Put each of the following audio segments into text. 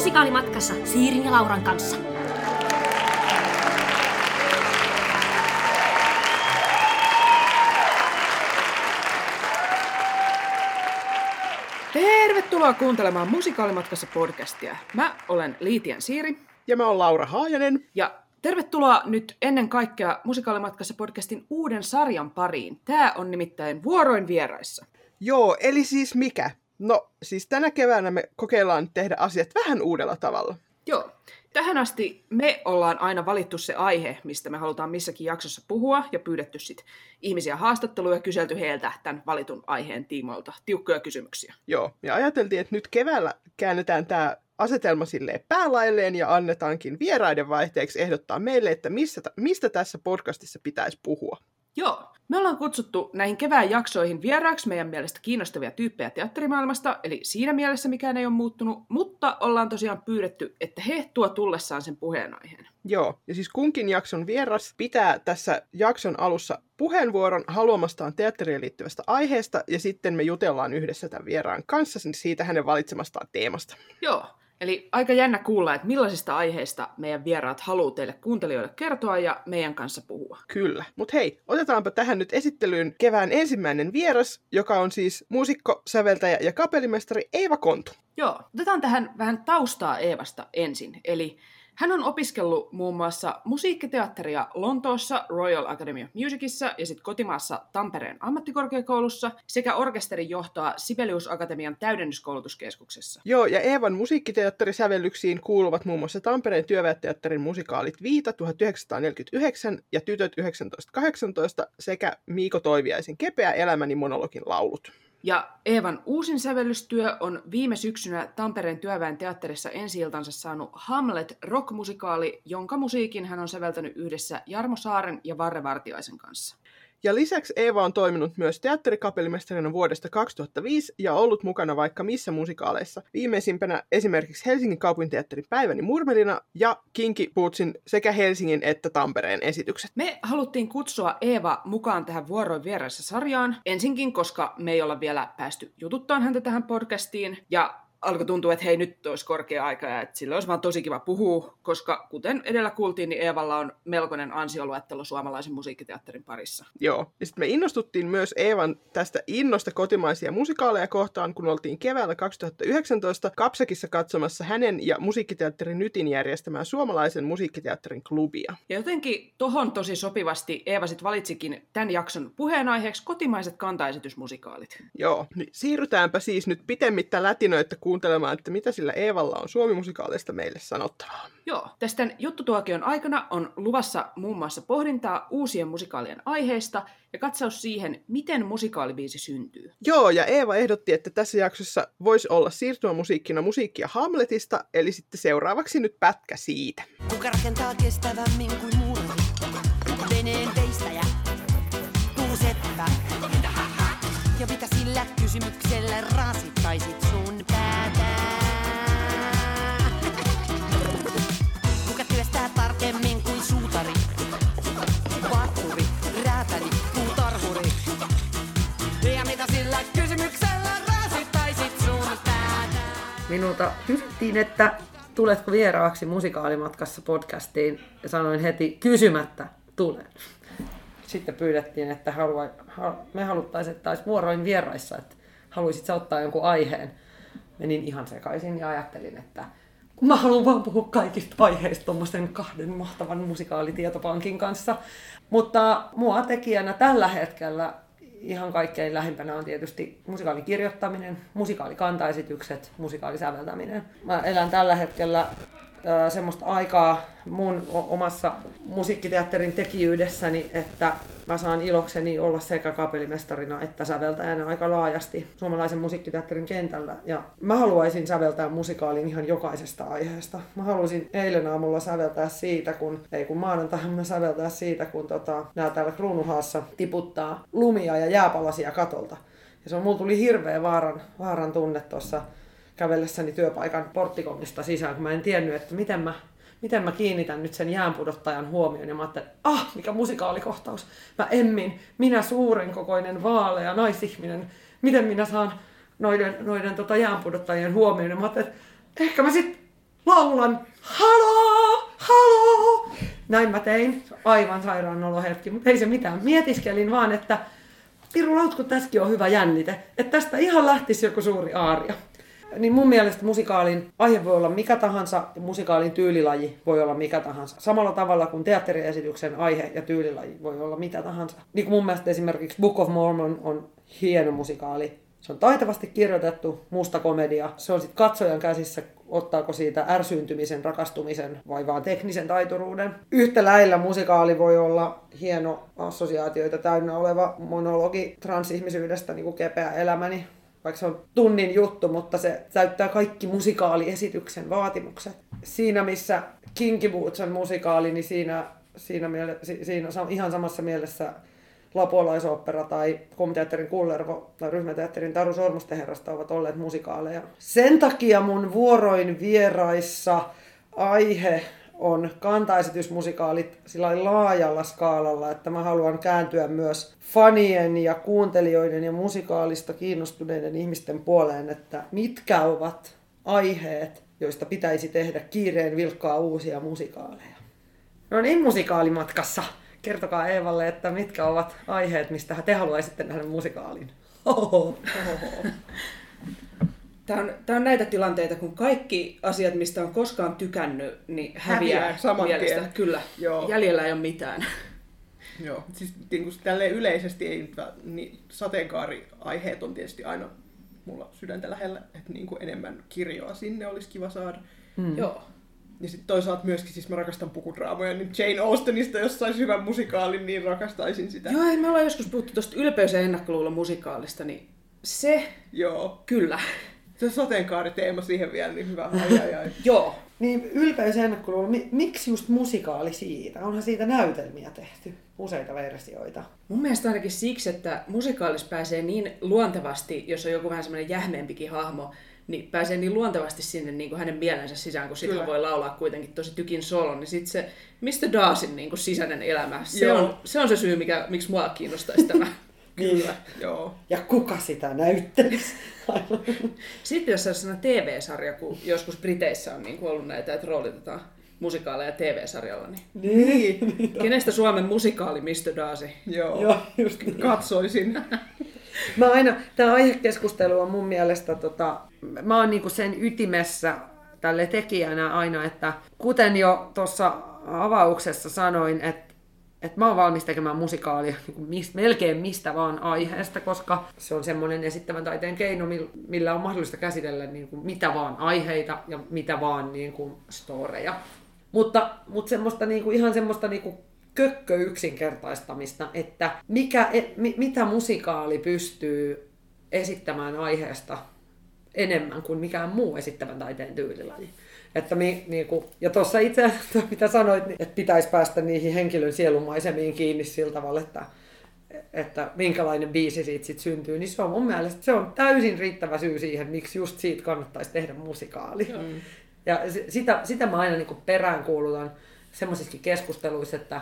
musikaalimatkassa Siirin ja Lauran kanssa. Tervetuloa kuuntelemaan Musikaalimatkassa podcastia. Mä olen Liitian Siiri. Ja mä oon Laura Haajanen. Ja tervetuloa nyt ennen kaikkea Musikaalimatkassa podcastin uuden sarjan pariin. Tää on nimittäin Vuoroin vieraissa. Joo, eli siis mikä? No, siis tänä keväänä me kokeillaan tehdä asiat vähän uudella tavalla. Joo. Tähän asti me ollaan aina valittu se aihe, mistä me halutaan missäkin jaksossa puhua, ja pyydetty sit ihmisiä haastatteluja ja kyselty heiltä tämän valitun aiheen tiimoilta tiukkoja kysymyksiä. Joo, ja ajateltiin, että nyt keväällä käännetään tämä asetelma silleen päälailleen ja annetaankin vieraiden vaihteeksi ehdottaa meille, että mistä, mistä tässä podcastissa pitäisi puhua. Joo. Me ollaan kutsuttu näihin kevään jaksoihin vieraaksi meidän mielestä kiinnostavia tyyppejä teatterimaailmasta, eli siinä mielessä mikään ei ole muuttunut, mutta ollaan tosiaan pyydetty, että he tuo tullessaan sen puheenaiheen. Joo, ja siis kunkin jakson vieras pitää tässä jakson alussa puheenvuoron haluamastaan teatteriin liittyvästä aiheesta, ja sitten me jutellaan yhdessä tämän vieraan kanssa siitä hänen valitsemastaan teemasta. Joo, Eli aika jännä kuulla, että millaisista aiheista meidän vieraat haluaa teille kuuntelijoille kertoa ja meidän kanssa puhua. Kyllä. Mutta hei, otetaanpa tähän nyt esittelyyn kevään ensimmäinen vieras, joka on siis muusikko, säveltäjä ja kapellimestari Eeva Kontu. Joo, otetaan tähän vähän taustaa Eevasta ensin. Eli hän on opiskellut muun muassa musiikkiteatteria Lontoossa Royal Academy of Musicissa ja sitten kotimaassa Tampereen ammattikorkeakoulussa sekä orkesterin johtoa Sibelius Akatemian täydennyskoulutuskeskuksessa. Joo, ja Eevan musiikkiteatterisävellyksiin kuuluvat muun muassa Tampereen työväetteatterin musikaalit Viita 1949 ja Tytöt 1918 sekä Miiko Toiviaisen Kepeä elämäni monologin laulut. Ja Eevan uusin sävellystyö on viime syksynä Tampereen työväen teatterissa ensi saanut Hamlet rockmusikaali, jonka musiikin hän on säveltänyt yhdessä Jarmo Saaren ja Varre Vartiaisen kanssa. Ja lisäksi Eeva on toiminut myös teatterikapellimestarina vuodesta 2005 ja ollut mukana vaikka missä musikaaleissa. Viimeisimpänä esimerkiksi Helsingin kaupunginteatterin Päiväni Murmelina ja Kinki Bootsin sekä Helsingin että Tampereen esitykset. Me haluttiin kutsua Eeva mukaan tähän vuoroin vieressä sarjaan. Ensinkin, koska me ei olla vielä päästy jututtaan häntä tähän podcastiin. Ja alkoi tuntua, että hei nyt olisi korkea aika ja että sillä olisi vaan tosi kiva puhua, koska kuten edellä kuultiin, niin Eevalla on melkoinen ansioluettelo suomalaisen musiikkiteatterin parissa. Joo, ja sitten me innostuttiin myös Eevan tästä innosta kotimaisia musikaaleja kohtaan, kun oltiin keväällä 2019 Kapsekissa katsomassa hänen ja musiikkiteatterin Nytin järjestämään suomalaisen musiikkiteatterin klubia. Ja jotenkin tohon tosi sopivasti Eeva sitten valitsikin tämän jakson puheenaiheeksi kotimaiset kantaesitysmusikaalit. Joo, niin siirrytäänpä siis nyt pitemmittä lätinöitä kuuntelemaan, että mitä sillä Eevalla on suomimusikaalista meille sanottavaa. Joo, tästä juttutuokion aikana on luvassa muun muassa pohdintaa uusien musikaalien aiheista ja katsaus siihen, miten musikaalibiisi syntyy. Joo, ja Eeva ehdotti, että tässä jaksossa voisi olla siirtymämusiikkina musiikkia Hamletista, eli sitten seuraavaksi nyt pätkä siitä. Kuka rakentaa kestävämmin kuin murri? Veneen veistäjä, puuseppä. Ja mitä sillä kysymyksellä rasittaisit sun Minulta kysyttiin, että tuletko vieraaksi musikaalimatkassa podcastiin ja sanoin heti kysymättä, tulen. Sitten pyydettiin, että halua, me haluttaisiin, että olisi vuoroin vieraissa, että haluaisit ottaa jonkun aiheen. Menin ihan sekaisin ja ajattelin, että kun mä haluan vaan puhua kaikista aiheista tuommoisen kahden mahtavan musikaalitietopankin kanssa. Mutta mua tekijänä tällä hetkellä ihan kaikkein lähimpänä on tietysti musikaalikirjoittaminen, musikaalikantaesitykset, musikaalisäveltäminen. Mä elän tällä hetkellä semmoista aikaa mun omassa musiikkiteatterin tekijyydessäni, että mä saan ilokseni olla sekä kapellimestarina että säveltäjänä aika laajasti suomalaisen musiikkiteatterin kentällä. Ja mä haluaisin säveltää musikaalin ihan jokaisesta aiheesta. Mä haluaisin eilen aamulla säveltää siitä, kun, ei kun maanantaihan mä säveltää siitä, kun tota, nää täällä kruunuhaassa tiputtaa lumia ja jääpalasia katolta. Ja se on, mulla tuli hirveä vaaran, vaaran tunne tuossa kävellessäni työpaikan porttikongista sisään, kun mä en tiennyt, että miten mä, miten mä kiinnitän nyt sen jäänpudottajan huomioon. Ja mä ajattelin, ah, mikä musikaalikohtaus. Mä emmin, minä suuren kokoinen vaalea naisihminen, miten minä saan noiden, noiden tota jäänpudottajien huomioon. Ja mä ajattelin, että ehkä mä sitten laulan haloo, haloo. Näin mä tein. Aivan sairaan olo hetki, mutta ei se mitään. Mietiskelin vaan, että Piru Lautku, tässäkin on hyvä jännite. Että tästä ihan lähtisi joku suuri aaria. Niin mun mielestä musikaalin aihe voi olla mikä tahansa ja musikaalin tyylilaji voi olla mikä tahansa. Samalla tavalla kuin teatteriesityksen aihe ja tyylilaji voi olla mitä tahansa. Niin kuin mun mielestä esimerkiksi Book of Mormon on hieno musikaali. Se on taitavasti kirjoitettu, musta komedia. Se on sitten katsojan käsissä, ottaako siitä ärsyyntymisen, rakastumisen vai vaan teknisen taituruuden. Yhtä lailla musikaali voi olla hieno assosiaatioita täynnä oleva monologi transihmisyydestä, niin kuin kepeä elämäni vaikka se on tunnin juttu, mutta se täyttää kaikki musikaaliesityksen vaatimukset. Siinä missä Kinky Boots on musikaali, niin siinä, siinä, miele, siinä ihan samassa mielessä Lapolaisopera tai Komiteatterin Kullervo tai Ryhmäteatterin Taru Sormustenherrasta ovat olleet musikaaleja. Sen takia mun vuoroin vieraissa aihe on kantaesitysmusikaalit sillä laajalla skaalalla, että mä haluan kääntyä myös fanien ja kuuntelijoiden ja musikaalista kiinnostuneiden ihmisten puoleen, että mitkä ovat aiheet, joista pitäisi tehdä kiireen vilkkaa uusia musikaaleja. No niin, musikaalimatkassa. Kertokaa Eevalle, että mitkä ovat aiheet, mistä te haluaisitte nähdä musikaalin. Oho. Oho. Tämä on, tämä on näitä tilanteita, kun kaikki asiat, mistä on koskaan tykännyt, niin häviää, häviää saman mielestä. Tien. Kyllä, Joo. jäljellä ei ole mitään. Joo, siis niin kuin tälleen yleisesti ei, niin sateenkaariaiheet on tietysti aina mulla sydäntä lähellä, että niin kuin enemmän kirjoa sinne olisi kiva saada. Mm. Joo. Ja sitten toisaalta myöskin, siis mä rakastan pukudraamoja, niin Jane Austenista, jos saisi hyvän musikaalin, niin rakastaisin sitä. Joo, me ollaan joskus puhuttu tuosta ylpeys- ja ennakkoluulo musikaalista, niin se, Joo. kyllä se sateenkaariteema siihen vielä, niin hyvä. Ai, ai, ai. Joo. Niin ylpeys ennakkoluulo, miksi just musikaali siitä? Onhan siitä näytelmiä tehty, useita versioita. Mun mielestä ainakin siksi, että musikaalis pääsee niin luontevasti, jos on joku vähän semmoinen jähmeempikin hahmo, niin pääsee niin luontevasti sinne niin kuin hänen mielensä sisään, kun sitten voi laulaa kuitenkin tosi tykin solon, niin sitten se Mr. Dawsin niin kuin sisäinen elämä, se on, se on se syy, mikä, miksi mua kiinnostaisi tämä. Kyllä, joo. Ja kuka sitä näyttelisi? Sitten jos olisi TV-sarja, kun joskus Briteissä on niin kuin ollut näitä, että roolitetaan musikaaleja TV-sarjalla, niin... niin. Kenestä Suomen musikaali Mr. Darcy? Joo, Joo just niin. katsoisin. mä aina, tämä aihekeskustelu on mun mielestä, tota, mä oon niinku sen ytimessä tälle tekijänä aina, että kuten jo tuossa avauksessa sanoin, että että mä oon valmis tekemään musikaalia niin mist, melkein mistä vaan aiheesta, koska se on semmoinen esittävän taiteen keino, millä on mahdollista käsitellä niin kuin mitä vaan aiheita ja mitä vaan niin kuin storeja. Mutta, mutta semmoista niin kuin, ihan semmoista niin kuin kökkö yksinkertaistamista, että mikä, et, mi, mitä musikaali pystyy esittämään aiheesta enemmän kuin mikään muu esittävän taiteen tyylilaji. Että mi, niinku, ja tuossa itse asiassa, mitä sanoit, niin, että pitäisi päästä niihin henkilön sielumaisemiin kiinni sillä tavalla, että, että minkälainen biisi siitä sit syntyy, niin se on mun mielestä se on täysin riittävä syy siihen, miksi just siitä kannattaisi tehdä musikaali. Mm. Ja sitä, sitä mä aina niin peräänkuulutan semmoisissakin keskusteluissa, että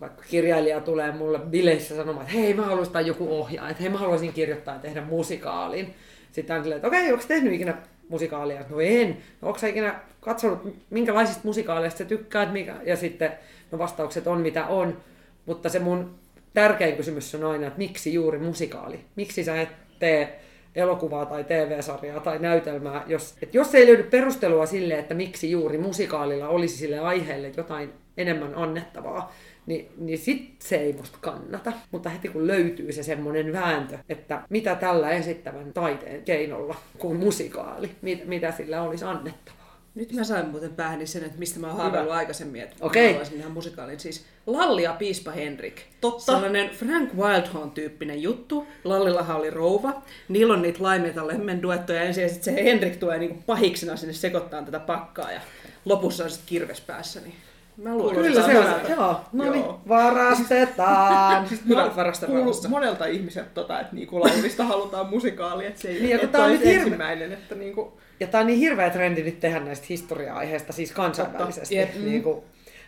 vaikka kirjailija tulee mulle bileissä sanomaan, että hei mä haluaisin joku ohjaa, että hei mä haluaisin kirjoittaa ja tehdä musikaalin. Sitten on silleen, että okei, okay, onko tehnyt ikinä musikaalia? No en. No, onko ikinä katsonut, minkälaisista musikaaleista sä tykkäät? Mikä? Ja sitten no vastaukset on mitä on. Mutta se mun tärkein kysymys on aina, että miksi juuri musikaali? Miksi sä et tee elokuvaa tai TV-sarjaa tai näytelmää, jos, että jos ei löydy perustelua sille, että miksi juuri musikaalilla olisi sille aiheelle jotain enemmän annettavaa, niin, niin sit se ei musta kannata. Mutta heti kun löytyy se semmoinen vääntö, että mitä tällä esittävän taiteen keinolla kuin musikaali, mit, mitä sillä olisi annettavaa. Nyt mä sain muuten päähäni sen, että mistä mä oon haaveillut aikaisemmin, että okay. mä haluaisin tähän musikaalin. Siis Lalli ja Piispa Henrik. Totta. Sellainen Frank Wildhorn-tyyppinen juttu. Lallillahan oli rouva. Niillä on niitä laimeta lemmen duettoja ensin ja sitten se Henrik tulee niinku pahiksena sinne sekoittaa tätä pakkaa ja lopussa on sitten kirves päässä. Niin Mä luulen, Kyllä se on. Joo, no niin, varastetaan. siis mä kuullut monelta ihmiseltä, tota, että niinku laulista halutaan musikaali, että se ei niin, et on nyt ensimmäinen. Että niinku... Ja tää on niin hirveä trendi nyt tehdä näistä historia-aiheista, siis kansainvälisesti. Yep. Niin kuin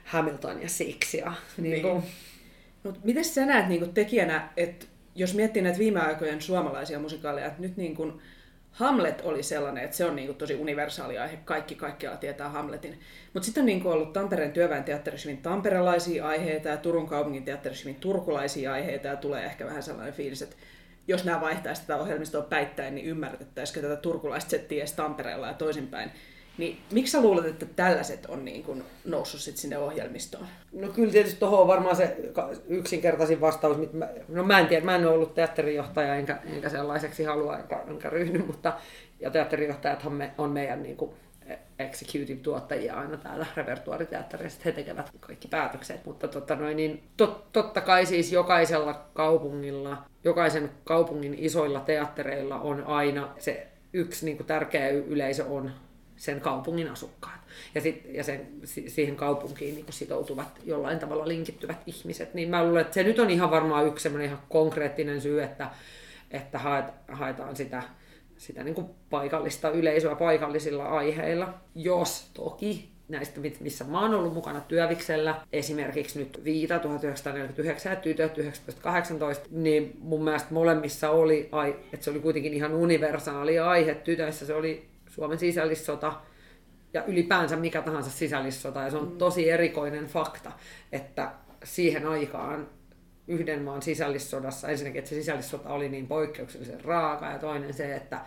Hamilton ja Six ja niin kuin... Niin. No, miten sä näet niin kuin tekijänä, että jos miettii näitä viime aikojen suomalaisia musikaaleja, että nyt niin kuin Hamlet oli sellainen, että se on niinku tosi universaali aihe. Kaikki kaikkialla tietää Hamletin. Mutta sitten on niinku ollut Tampereen työväen teatterissa hyvin tamperelaisia aiheita ja Turun kaupungin teatterissa hyvin turkulaisia aiheita ja tulee ehkä vähän sellainen fiilis, että jos nämä vaihtaisi tätä ohjelmistoa päittäin, niin ymmärrettäisikö tätä turkulaista settiä edes Tampereella ja toisinpäin. Niin miksi sä luulet, että tällaiset on niin kuin noussut sit sinne ohjelmistoon? No kyllä tietysti tuohon on varmaan se yksinkertaisin vastaus. Mä, no mä en tiedä, mä en ole ollut teatterijohtaja enkä, enkä sellaiseksi halua enkä, enkä ryhdy, mutta ja teatterijohtajathan me, on meidän niin kuin executive-tuottajia aina täällä repertuariteatterissa, he tekevät kaikki päätökset, mutta totta, noin, niin, tot, totta kai siis jokaisella kaupungilla, jokaisen kaupungin isoilla teattereilla on aina se yksi niin kuin tärkeä yleisö on sen kaupungin asukkaat. Ja, sit, ja sen, siihen kaupunkiin niin sitoutuvat jollain tavalla linkittyvät ihmiset. Niin mä luulen, että se nyt on ihan varmaan yksi ihan konkreettinen syy, että, että haetaan sitä, sitä niin kuin paikallista yleisöä paikallisilla aiheilla. Jos toki näistä, missä mä oon ollut mukana työviksellä, esimerkiksi nyt Viita 1949 ja Tytöt 1918, niin mun mielestä molemmissa oli, että se oli kuitenkin ihan universaali aihe. Tytöissä se oli Suomen sisällissota ja ylipäänsä mikä tahansa sisällissota. Ja se on mm. tosi erikoinen fakta, että siihen aikaan yhden maan sisällissodassa, ensinnäkin, että se sisällissota oli niin poikkeuksellisen raaka, ja toinen se, että,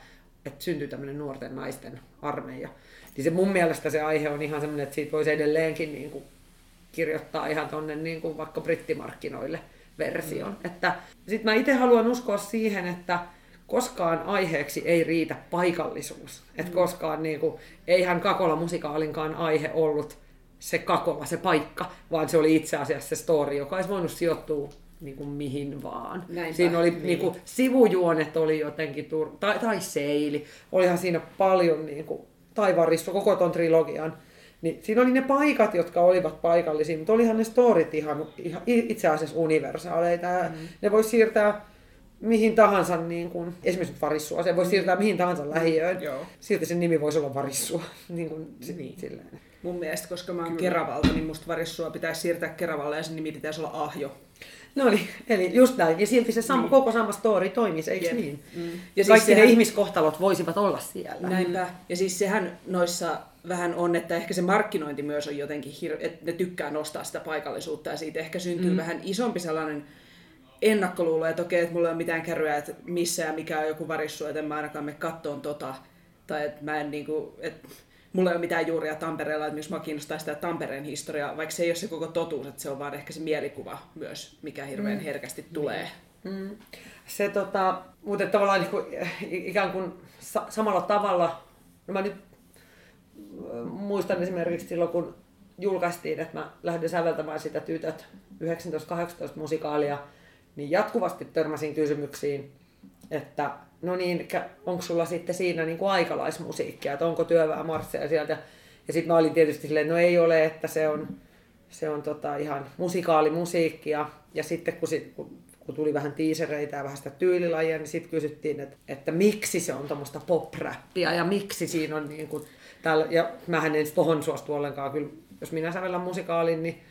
että syntyi tämmöinen nuorten naisten armeija. Niin se mun mielestä se aihe on ihan semmoinen, että siitä voisi edelleenkin niin kuin kirjoittaa ihan tonne niin kuin vaikka brittimarkkinoille version. Mm. Että sit mä itse haluan uskoa siihen, että koskaan aiheeksi ei riitä paikallisuus. Et mm. koskaan niin kuin, eihän Kakola musikaalinkaan aihe ollut se Kakola, se paikka, vaan se oli itse asiassa se story, joka olisi voinut sijoittua niin kuin mihin vaan. Näinpä, siinä oli niin. Niin kuin, sivujuonet oli jotenkin, tur- tai, tai seili, olihan siinä paljon niin kuin, taivarissa koko ton trilogian. Niin siinä oli ne paikat, jotka olivat paikallisia, mutta olihan ne storit ihan, ihan itse asiassa universaaleita. Mm. Ne voisi siirtää mihin tahansa, niin kuin, esimerkiksi varissua, se voi siirtää mihin tahansa lähiöön. Joo. Silti sen nimi voisi olla varissua. niin kuin, niin. Silleen. Mun mielestä, koska mä oon Keravalta, niin musta varissua pitäisi siirtää Keravalle ja sen nimi pitäisi olla Ahjo. No niin, eli just näin. Ja silti se sama, niin. koko sama story toimisi, eikö yep. niin? Mm. Ja siis Kaikki sehän... ne ihmiskohtalot voisivat olla siellä. Näinpä. Ja siis sehän noissa vähän on, että ehkä se markkinointi myös on jotenkin, hir- että ne tykkää nostaa sitä paikallisuutta ja siitä ehkä syntyy mm. vähän isompi sellainen ennakkoluulo, että okei, että mulla ei ole mitään kärryä, että missä ja mikä on joku varissu, että en mä ainakaan me kattoon tota. Tai että mä en niinku, että mulla ei ole mitään juuria Tampereella, että myös mä kiinnostaa sitä Tampereen historiaa, vaikka se ei ole se koko totuus, että se on vaan ehkä se mielikuva myös, mikä hirveän mm. herkästi tulee. Mm. Se tota, mutta tavallaan niin kuin, ikään kuin sa- samalla tavalla, no mä nyt muistan esimerkiksi silloin, kun julkaistiin, että mä lähdin säveltämään sitä Tytöt 1918 musikaalia, niin jatkuvasti törmäsin kysymyksiin, että no niin, onko sulla sitten siinä niin kuin aikalaismusiikkia, että onko työväenmarsseja sieltä. Ja sitten mä olin tietysti silleen, no ei ole, että se on, se on tota ihan musikaalimusiikkia. Ja sitten kun, sit, kun, kun tuli vähän tiisereitä ja vähän sitä tyylilajia, niin sitten kysyttiin, että, että miksi se on tuommoista pop-räppiä ja miksi siinä on niin kuin, täällä, ja mähän en tohon suostu ollenkaan, kyllä jos minä sävellän musikaalin, niin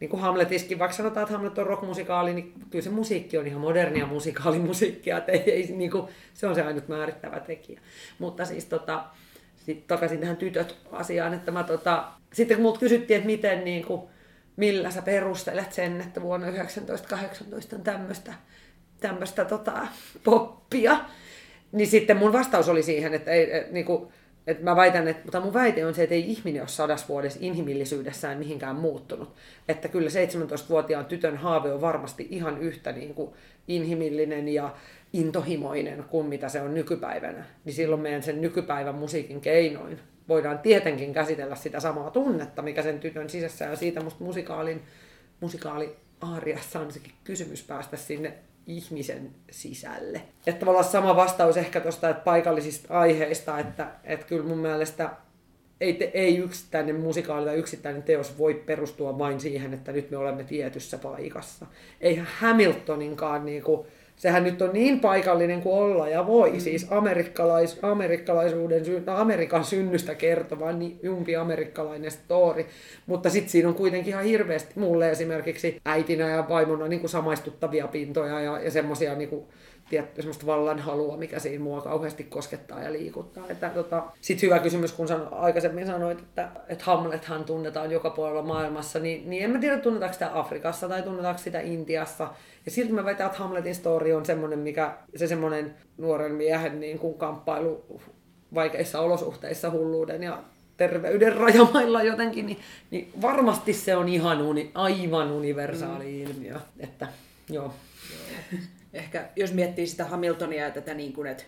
niin kuin Hamletiskin, vaikka sanotaan, että Hamlet on rockmusikaali, niin kyllä se musiikki on ihan modernia musikaalimusiikkia, että ei, ei, niin kuin, se on se ainut määrittävä tekijä. Mutta siis tota, sit takaisin tähän tytöt-asiaan, että mä tota, sitten kun multa kysyttiin, että miten niin kuin, millä sä perustelet sen, että vuonna 1918 on tämmöistä tämmöistä tota, poppia, niin sitten mun vastaus oli siihen, että ei, niin kuin, et mä väitän, että, mutta mun väite on se, että ei ihminen ole sadas vuodessa inhimillisyydessään mihinkään muuttunut. Että kyllä 17-vuotiaan tytön haave on varmasti ihan yhtä niin kuin inhimillinen ja intohimoinen kuin mitä se on nykypäivänä. Niin silloin meidän sen nykypäivän musiikin keinoin voidaan tietenkin käsitellä sitä samaa tunnetta, mikä sen tytön sisässä ja siitä musta musikaalin, musikaali aariassa on sekin kysymys päästä sinne ihmisen sisälle. Että tavallaan sama vastaus ehkä tuosta että paikallisista aiheista, että, että kyllä mun mielestä ei, te, ei yksittäinen musikaali tai yksittäinen teos voi perustua vain siihen, että nyt me olemme tietyssä paikassa. Eihän Hamiltoninkaan niin kuin, sehän nyt on niin paikallinen kuin olla ja voi, mm. siis amerikkalais, amerikkalaisuuden, no Amerikan synnystä kertova niin jumpi amerikkalainen story, mutta sitten siinä on kuitenkin ihan hirveästi mulle esimerkiksi äitinä ja vaimona niin kuin samaistuttavia pintoja ja, ja semmoisia niin kuin, tietty semmoista vallanhalua, mikä siinä mua kauheasti koskettaa ja liikuttaa. Että, tota, Sitten hyvä kysymys, kun sano, aikaisemmin sanoit, että, että Hamlethan tunnetaan joka puolella maailmassa, niin, niin en mä tiedä tunnetaanko sitä Afrikassa tai tunnetaanko sitä Intiassa. Ja silti mä väitän, että Hamletin story on semmoinen, mikä se semmoinen nuoren miehen niin kuin kamppailu vaikeissa olosuhteissa hulluuden ja terveyden rajamailla jotenkin, niin, niin varmasti se on ihan uni, aivan universaali mm. ilmiö. Että, joo. Ehkä jos miettii sitä Hamiltonia ja tätä, niin kuin, että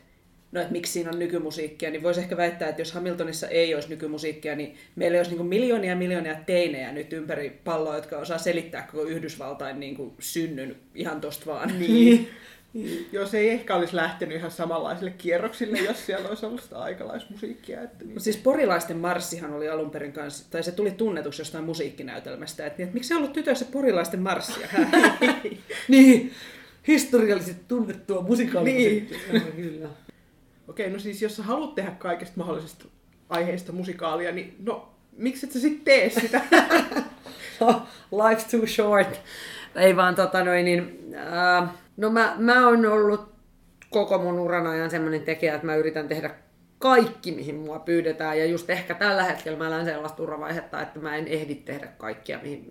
no, että miksi siinä on nykymusiikkia, niin voisi ehkä väittää, että jos Hamiltonissa ei olisi nykymusiikkia, niin meillä olisi niin kuin miljoonia ja miljoonia teinejä nyt ympäri palloa, jotka osaa selittää koko Yhdysvaltain niin kuin synnyn ihan tosta vaan. Niin. Niin, jos ei ehkä olisi lähtenyt ihan samanlaisille kierroksille, jos siellä olisi ollut sitä aikalaismusiikkia. Että niin. Siis porilaisten marssihan oli alun perin kanssa, tai se tuli tunnetuksi jostain musiikkinäytelmästä, että, että miksi se ollut tytössä porilaisten marssia? niin, historiallisesti tunnettua musikaalista. Niin. Kyllä. Okei, no siis jos sä haluat tehdä kaikesta mahdollisesta aiheesta musikaalia, niin no, miksi et sä sitten tee sitä? no, life's too short. Ei vaan tota noin, niin, äh, no mä, mä oon ollut koko mun uran ajan semmoinen tekijä, että mä yritän tehdä kaikki, mihin mua pyydetään. Ja just ehkä tällä hetkellä mä elän sellaista uravaihetta, että mä en ehdi tehdä kaikkia, mihin,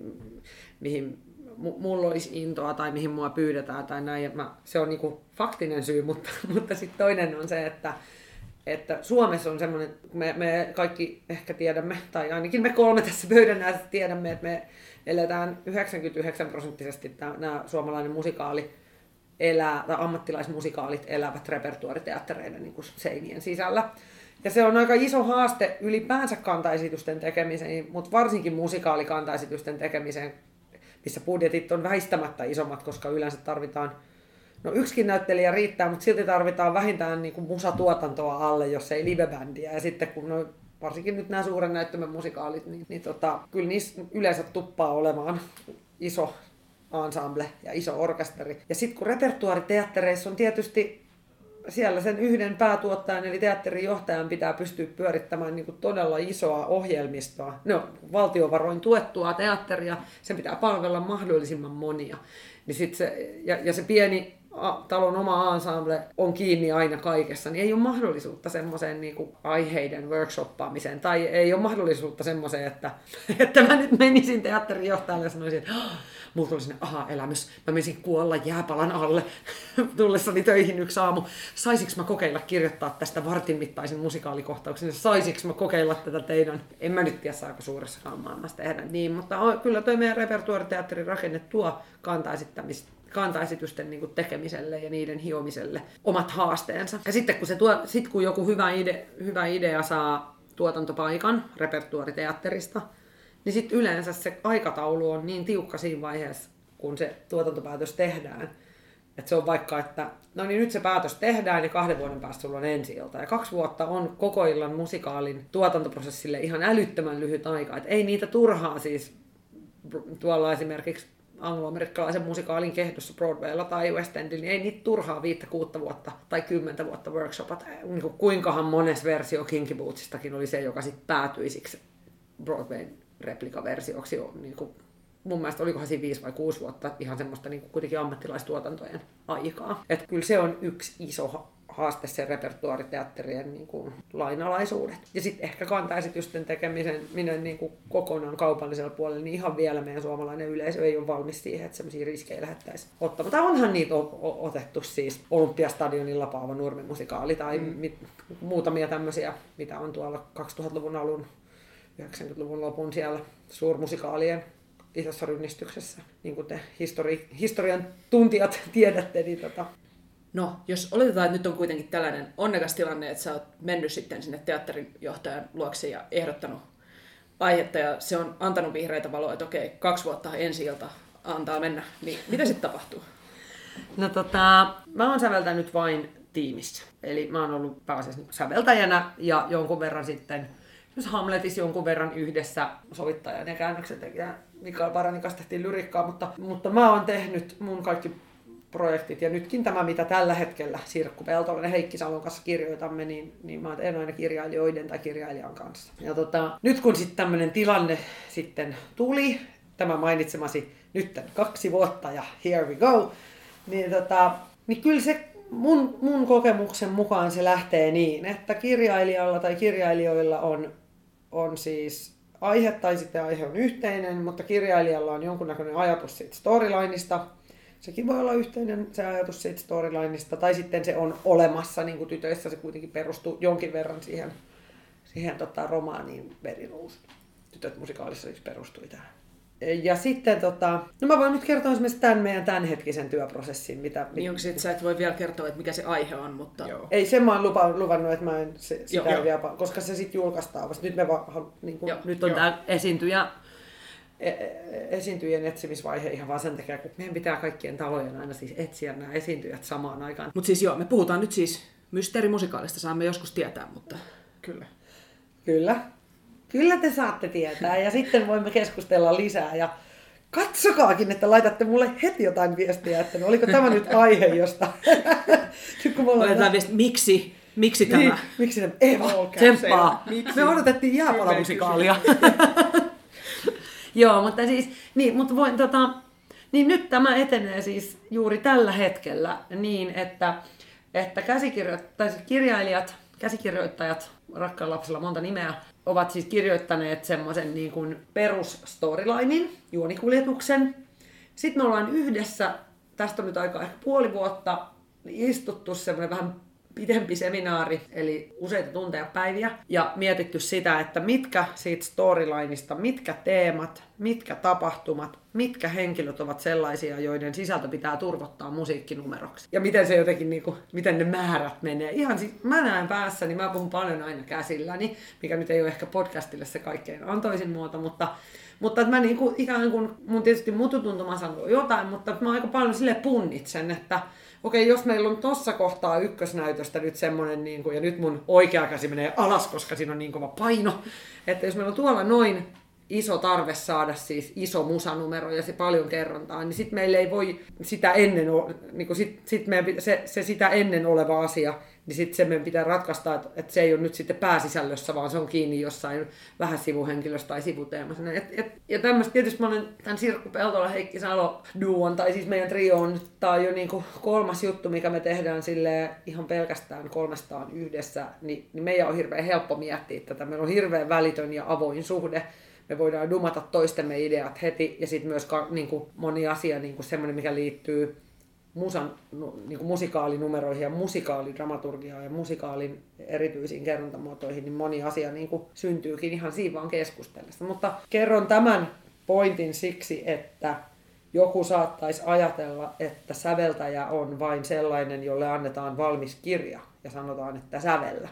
mihin mulla olisi intoa tai mihin mua pyydetään tai näin. Ja mä, se on niinku faktinen syy, mutta, mutta sitten toinen on se, että, että Suomessa on semmoinen, me, me kaikki ehkä tiedämme, tai ainakin me kolme tässä pöydän ääressä tiedämme, että me eletään 99 prosenttisesti nämä suomalainen musikaali elää, tai ammattilaismusikaalit elävät repertuariteattereiden niin seinien sisällä. Ja se on aika iso haaste ylipäänsä kantaesitysten tekemiseen, mutta varsinkin musikaalikantaesitysten tekemiseen, missä budjetit on väistämättä isommat, koska yleensä tarvitaan, no yksikin näyttelijä riittää, mutta silti tarvitaan vähintään niin kuin musatuotantoa alle, jos ei livebändiä. Ja sitten kun no, varsinkin nyt nämä suuren näyttämän musikaalit, niin, niin tota, kyllä niissä yleensä tuppaa olemaan iso ensemble ja iso orkesteri. Ja sitten kun repertuariteattereissa on tietysti siellä sen yhden päätuottajan eli teatterijohtajan pitää pystyä pyörittämään niin kuin todella isoa ohjelmistoa. No, valtiovaroin tuettua teatteria, sen pitää palvella mahdollisimman monia. Niin sit se, ja, ja se pieni talon oma ensemble on kiinni aina kaikessa, niin ei ole mahdollisuutta semmoiseen niin aiheiden workshoppaamiseen. Tai ei ole mahdollisuutta semmoiseen, että, että mä nyt menisin teatterijohtajalle ja sanoisin, että mulla tuli sinne aha-elämys. Mä menisin kuolla jääpalan alle tullessani töihin yksi aamu. Saisinko mä kokeilla kirjoittaa tästä vartin mittaisen musikaalikohtauksen? Saisinko mä kokeilla tätä teidän? En mä nyt tiedä, saako suuressakaan maailmassa tehdä niin, mutta kyllä toi meidän repertuariteatterin rakenne tuo kantaesittämistä kantaesitysten niin kuin tekemiselle ja niiden hiomiselle omat haasteensa. Ja sitten kun, se tuo, sit kun joku hyvä, ide, hyvä idea saa tuotantopaikan repertuariteatterista, niin sitten yleensä se aikataulu on niin tiukka siinä vaiheessa, kun se tuotantopäätös tehdään. Että se on vaikka, että no niin nyt se päätös tehdään ja kahden vuoden päästä sulla on ensi ilta. Ja kaksi vuotta on koko illan musikaalin tuotantoprosessille ihan älyttömän lyhyt aika. Että ei niitä turhaa siis tuolla esimerkiksi angloamerikkalaisen musikaalin kehdossa Broadwaylla tai West Endillä, niin ei niitä turhaa viittä, kuutta vuotta tai kymmentä vuotta workshopat. Niin kuin kuinkahan mones versio Kinky Bootsistakin oli se, joka sitten päätyi siksi Broadwayn replikaversioksi. Niin kuin, mun mielestä olikohan siinä viisi vai kuusi vuotta ihan semmoista niin kuin kuitenkin ammattilaistuotantojen aikaa. Että kyllä se on yksi iso haaste sen repertuariteatterien niin kuin, lainalaisuudet. Ja sitten ehkä kantaesitysten tekemisen minä niin kuin, kokonaan kaupallisella puolella, niin ihan vielä meidän suomalainen yleisö ei ole valmis siihen, että sellaisia riskejä lähettäisiin ottamaan. Tai onhan niitä otettu siis Olympiastadionilla Paavo Nurmi musikaali tai mm. mit, muutamia tämmöisiä, mitä on tuolla 2000-luvun alun, 90-luvun lopun siellä suurmusikaalien isossa rynnistyksessä, niin kuin te histori- historian tuntijat tiedätte, niin tota, No, jos oletetaan, että nyt on kuitenkin tällainen onnekas tilanne, että sä oot mennyt sitten sinne teatterijohtajan luokse ja ehdottanut aihetta ja se on antanut vihreitä valoa, että okei, kaksi vuotta ensi ilta antaa mennä, niin mitä sitten tapahtuu? No tota, mä oon säveltänyt vain tiimissä. Eli mä oon ollut pääasiassa säveltäjänä ja jonkun verran sitten, jos Hamletissa jonkun verran yhdessä sovittajan ja käännöksen tekijä Mikael Paranikas tehtiin lyrikkaa, mutta, mutta mä oon tehnyt mun kaikki projektit. Ja nytkin tämä, mitä tällä hetkellä Sirkku Peltonen ja Heikki Salon kanssa kirjoitamme, niin, niin mä teen aina kirjailijoiden tai kirjailijan kanssa. Ja tota, nyt kun sitten tämmöinen tilanne sitten tuli, tämä mainitsemasi nyt kaksi vuotta ja here we go, niin, tota, niin kyllä se mun, mun kokemuksen mukaan se lähtee niin, että kirjailijalla tai kirjailijoilla on, on siis aihe tai sitten aihe on yhteinen, mutta kirjailijalla on jonkunnäköinen ajatus siitä storylineista. Sekin voi olla yhteinen se ajatus siitä storylineista, tai sitten se on olemassa, niin kuin tytöissä se kuitenkin perustuu jonkin verran siihen, siihen tota, romaaniin Verinuus. Tytöt musikaalissa siis perustui tähän. Ja sitten, tota, no mä voin nyt kertoa esimerkiksi tämän meidän tämänhetkisen työprosessin. Mitä, Niin onko sit, sä et voi vielä kertoa, että mikä se aihe on, mutta... Joo. Ei, sen mä oon lupa, luvannut, että mä en se, sitä Joo, vielä, koska se sitten julkaistaan vasta. Nyt, me vaan, niin kuin, Joo, nyt on joo. tämä esiintyjä, e- e- esiintyjien etsimisvaihe ihan vaan sen takia, kun meidän pitää kaikkien talojen aina siis etsiä nämä esiintyjät samaan aikaan. Mutta siis joo, me puhutaan nyt siis mysteerimusikaalista, saamme joskus tietää, mutta... Kyllä. Kyllä. Kyllä te saatte tietää ja sitten voimme keskustella lisää ja katsokaakin, että laitatte mulle heti jotain viestiä, että no oliko tämä nyt aihe, josta... nyt kun me ollaan... Laitetaan viesti, miksi, miksi Niin, tämä? miksi ne... Eva, Okay, tsemppaa. se- miksi? Me odotettiin jääpalamusikaalia. Joo, mutta siis, niin, mutta voin tota, niin nyt tämä etenee siis juuri tällä hetkellä niin, että, että käsikirjo- tai siis kirjailijat, käsikirjoittajat, rakkaan lapsella monta nimeä, ovat siis kirjoittaneet semmoisen niin kuin perusstorylinin, juonikuljetuksen. Sitten me ollaan yhdessä, tästä on nyt aika ehkä puoli vuotta, istuttu semmoinen vähän pidempi seminaari, eli useita tunteja päiviä, ja mietitty sitä, että mitkä siitä storylineista, mitkä teemat, mitkä tapahtumat, mitkä henkilöt ovat sellaisia, joiden sisältö pitää turvottaa musiikkinumeroksi. Ja miten se jotenkin, niin kuin, miten ne määrät menee. Ihan siis, mä näen päässä, niin mä puhun paljon aina käsilläni, mikä nyt ei ole ehkä podcastille se kaikkein antoisin muoto, mutta mutta mä niinku, ikään kuin, mun tietysti mututuntuma sanoo jotain, mutta mä aika paljon sille punnitsen, että okei, jos meillä on tossa kohtaa ykkösnäytöstä nyt semmonen, niin kuin, ja nyt mun oikea käsi menee alas, koska siinä on niin kova paino, että jos meillä on tuolla noin iso tarve saada siis iso musanumero ja se paljon kerrontaa, niin sitten meillä ei voi sitä ennen, niin kuin sit, sit meidän, se, se, sitä ennen oleva asia, niin sitten se meidän pitää ratkaista, että, että se ei ole nyt sitten pääsisällössä, vaan se on kiinni jossain vähän sivuhenkilössä tai sivuteemassa. Et, et, ja tämmöistä tietysti mä olen tämän Sirkku Peltola, Heikki Salo duon, tai siis meidän trio on nyt, tää on jo niinku kolmas juttu, mikä me tehdään sille ihan pelkästään kolmestaan yhdessä, niin, niin meidän on hirveän helppo miettiä tätä. Meillä on hirveän välitön ja avoin suhde me voidaan dumata toistemme ideat heti ja sitten myös ka, niin kuin moni asia, niin kuin semmoinen, mikä liittyy musan, niin kuin musikaalinumeroihin ja musikaalidramaturgiaan ja musikaalin erityisiin kerrontamuotoihin, niin moni asia niin kuin syntyykin ihan siinä vaan keskustellessa. Mutta kerron tämän pointin siksi, että joku saattaisi ajatella, että säveltäjä on vain sellainen, jolle annetaan valmis kirja ja sanotaan, että sävellä.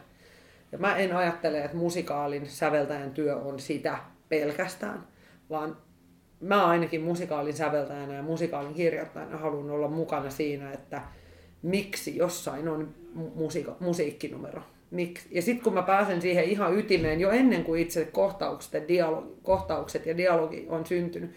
Ja mä en ajattele, että musikaalin säveltäjän työ on sitä pelkästään, vaan mä ainakin musikaalin säveltäjänä ja musikaalin kirjoittajana haluan olla mukana siinä, että miksi jossain on mu- musiika- musiikkinumero. Miksi? Ja sitten kun mä pääsen siihen ihan ytimeen jo ennen kuin itse kohtaukset ja, dialogi, kohtaukset ja dialogi on syntynyt,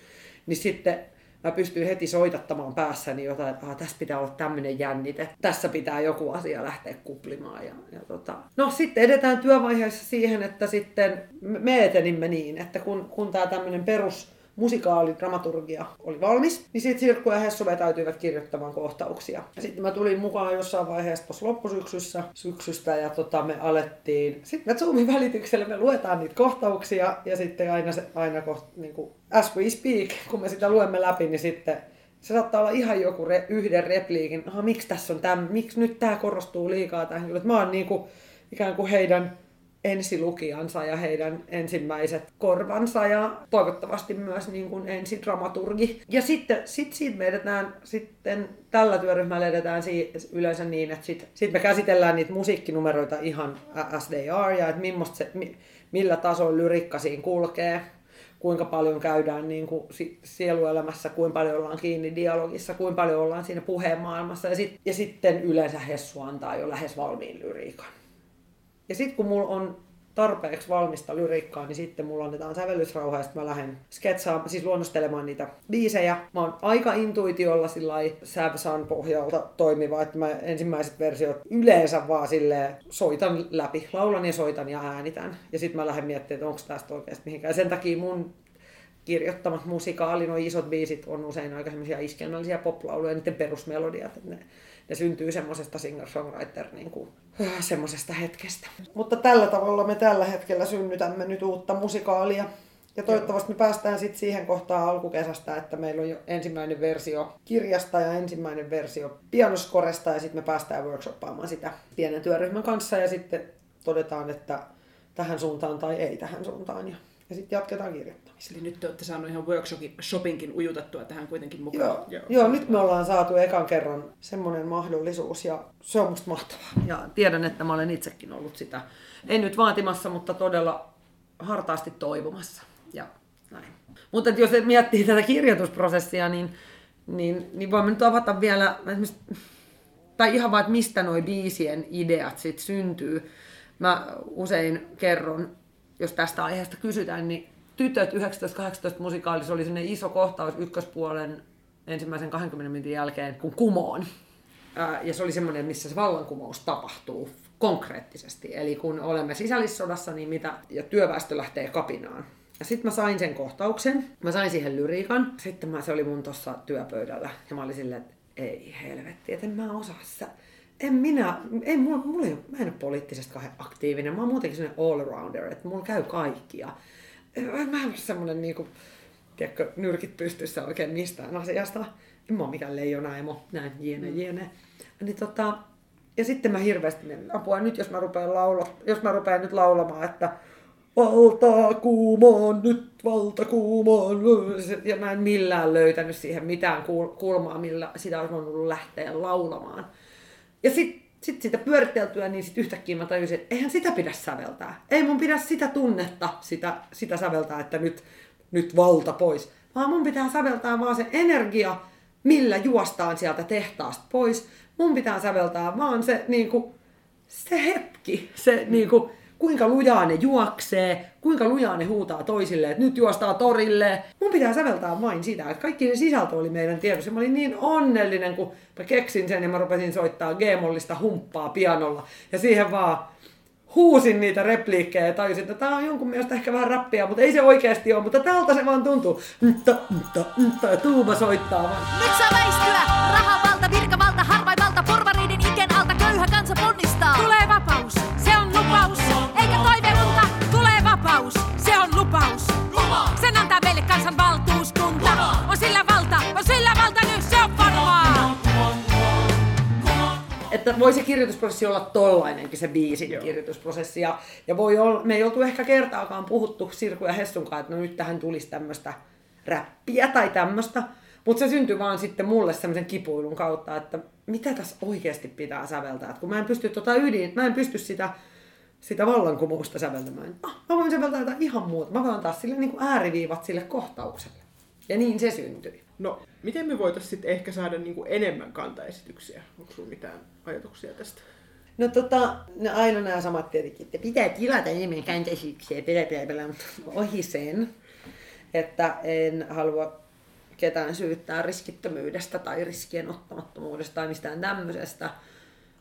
niin sitten mä pystyn heti soitattamaan päässäni jotain, että ah, tässä pitää olla tämmöinen jännite, tässä pitää joku asia lähteä kuplimaan. Ja, ja tota. No sitten edetään työvaiheessa siihen, että sitten me etenimme niin, että kun, kun tämä tämmöinen perus musikaalidramaturgia oli valmis, niin sitten Sirkku ja Hessu vetäytyivät kirjoittamaan kohtauksia. Sitten mä tulin mukaan jossain vaiheessa tuossa loppusyksyssä syksystä ja tota, me alettiin, sitten me Zoomin välityksellä me luetaan niitä kohtauksia ja sitten aina, se, aina koht, niin kuin as we speak, kun me sitä luemme läpi, niin sitten se saattaa olla ihan joku re, yhden repliikin, aha, miksi tässä on tämä, miksi nyt tämä korostuu liikaa tähän, että mä oon niin kuin, ikään kuin heidän ensilukijansa ja heidän ensimmäiset korvansa ja toivottavasti myös niin kuin ensidramaturgi. Ja sitten sit siitä me edetään, sitten tällä työryhmällä edetään si- yleensä niin, että sitten sit me käsitellään niitä musiikkinumeroita ihan are ja että se, mi- millä tasolla lyrikka siinä kulkee kuinka paljon käydään niin kuin si- sieluelämässä, kuinka paljon ollaan kiinni dialogissa, kuinka paljon ollaan siinä puheen maailmassa. Ja, sit, ja sitten yleensä Hessu antaa jo lähes valmiin lyriikan. Ja sitten kun mulla on tarpeeksi valmista lyriikkaa, niin sitten mulla annetaan sävellysrauha ja sitten mä lähden sketsaamaan, siis luonnostelemaan niitä biisejä. Mä oon aika intuitiolla sillä sävsan pohjalta toimiva, että mä ensimmäiset versiot yleensä vaan silleen soitan läpi, laulan ja soitan ja äänitän. Ja sitten mä lähden miettimään, että onko tästä oikeasti mihinkään. Sen takia mun kirjoittamat musikaali, nuo isot biisit on usein aika semmoisia iskelmällisiä poplauluja, niiden perusmelodiat. että Ne, ne syntyy semmoisesta singer-songwriter niin kuin, semmoisesta hetkestä. Mutta tällä tavalla me tällä hetkellä synnytämme nyt uutta musikaalia. Ja toivottavasti me päästään sitten siihen kohtaan alkukesästä, että meillä on jo ensimmäinen versio kirjasta ja ensimmäinen versio pianoskoresta ja sitten me päästään workshoppaamaan sitä pienen työryhmän kanssa ja sitten todetaan, että tähän suuntaan tai ei tähän suuntaan ja, ja sitten jatketaan kirjoittamista. Eli nyt te olette saaneet ihan workshopinkin ujutettua tähän kuitenkin mukaan. Joo, joo, joo, nyt me ollaan saatu ekan kerran semmoinen mahdollisuus ja se on musta mahtavaa. Ja tiedän, että mä olen itsekin ollut sitä, en nyt vaatimassa, mutta todella hartaasti toivomassa ja näin. Mutta jos miettii tätä kirjoitusprosessia, niin, niin, niin voimme nyt avata vielä, tai ihan vaan, että mistä nuo biisien ideat sit syntyy. Mä usein kerron, jos tästä aiheesta kysytään, niin Tytöt 19-18 musikaalissa oli sellainen iso kohtaus ykköspuolen ensimmäisen 20 minuutin jälkeen, kun kumoon. Ja se oli semmoinen, missä se vallankumous tapahtuu konkreettisesti. Eli kun olemme sisällissodassa, niin mitä, ja työväestö lähtee kapinaan. Ja sitten mä sain sen kohtauksen, mä sain siihen lyriikan. Sitten mä, se oli mun tuossa työpöydällä. Ja mä olin silleen, että ei helvetti, että en mä osaa. En minä, ei, mulla, mulla ei, mä en ole poliittisesti kauhean aktiivinen. Mä oon muutenkin sellainen all-rounder, että mulla käy kaikkia. Mä en ole semmoinen niinku, tiedätkö, nyrkit pystyssä oikein mistään asiasta. En mä ole mikään leijonaimo, näin, jiene, jiene. Niin tota, ja sitten mä hirveästi mietin, apua nyt jos mä rupean, laula, jos mä rupean nyt laulamaan, että valta kuumaan, nyt valta kuumaan. Ja mä en millään löytänyt siihen mitään kulmaa, millä sitä olisi voinut lähteä laulamaan. Ja sitten sit sitä pyöriteltyä, niin sitten yhtäkkiä mä tajusin, että eihän sitä pidä säveltää. Ei mun pidä sitä tunnetta sitä, sitä säveltää, että nyt, nyt valta pois. Vaan mun pitää säveltää vaan se energia, millä juostaan sieltä tehtaasta pois. Mun pitää säveltää vaan se, niin kuin, se hetki, se niin kuin, kuinka lujaa ne juoksee, kuinka lujaa ne huutaa toisille, että nyt juostaa torille. Mun pitää säveltää vain sitä, että kaikki ne sisältö oli meidän tiedossa. Mä olin niin onnellinen, kun mä keksin sen ja mä rupesin soittaa G-mollista humppaa pianolla. Ja siihen vaan huusin niitä repliikkejä ja tajusin, että tämä on jonkun mielestä ehkä vähän rappia, mutta ei se oikeasti ole, mutta tältä se vaan tuntuu. Mutta, mutta, mutta, ja tuuma soittaa vaan. Nyt saa väistyä! Rahavalta, Että voi se kirjoitusprosessi olla tollainenkin se biisin Joo. kirjoitusprosessi. Ja, ja voi olla, me ei oltu ehkä kertaakaan puhuttu Sirku ja Hessun kanssa, että no nyt tähän tulisi tämmöistä räppiä tai tämmöistä. Mutta se syntyi vaan sitten mulle semmoisen kipuilun kautta, että mitä tässä oikeasti pitää säveltää. Et kun mä en pysty tota ydin, mä en pysty sitä, sitä vallankumousta säveltämään. Ah, mä voin säveltää jotain ihan muuta. Mä voin antaa sille niin kuin ääriviivat sille kohtaukselle. Ja niin se syntyi. No, miten me voitaisiin ehkä saada niin kuin enemmän kantaesityksiä? Onko sulla mitään ajatuksia tästä? No tota, no aina nämä samat tietenkin, että pitää tilata enemmän kantaesityksiä, mutta ohi sen, että en halua ketään syyttää riskittömyydestä tai riskien ottamattomuudesta tai mistään tämmöisestä.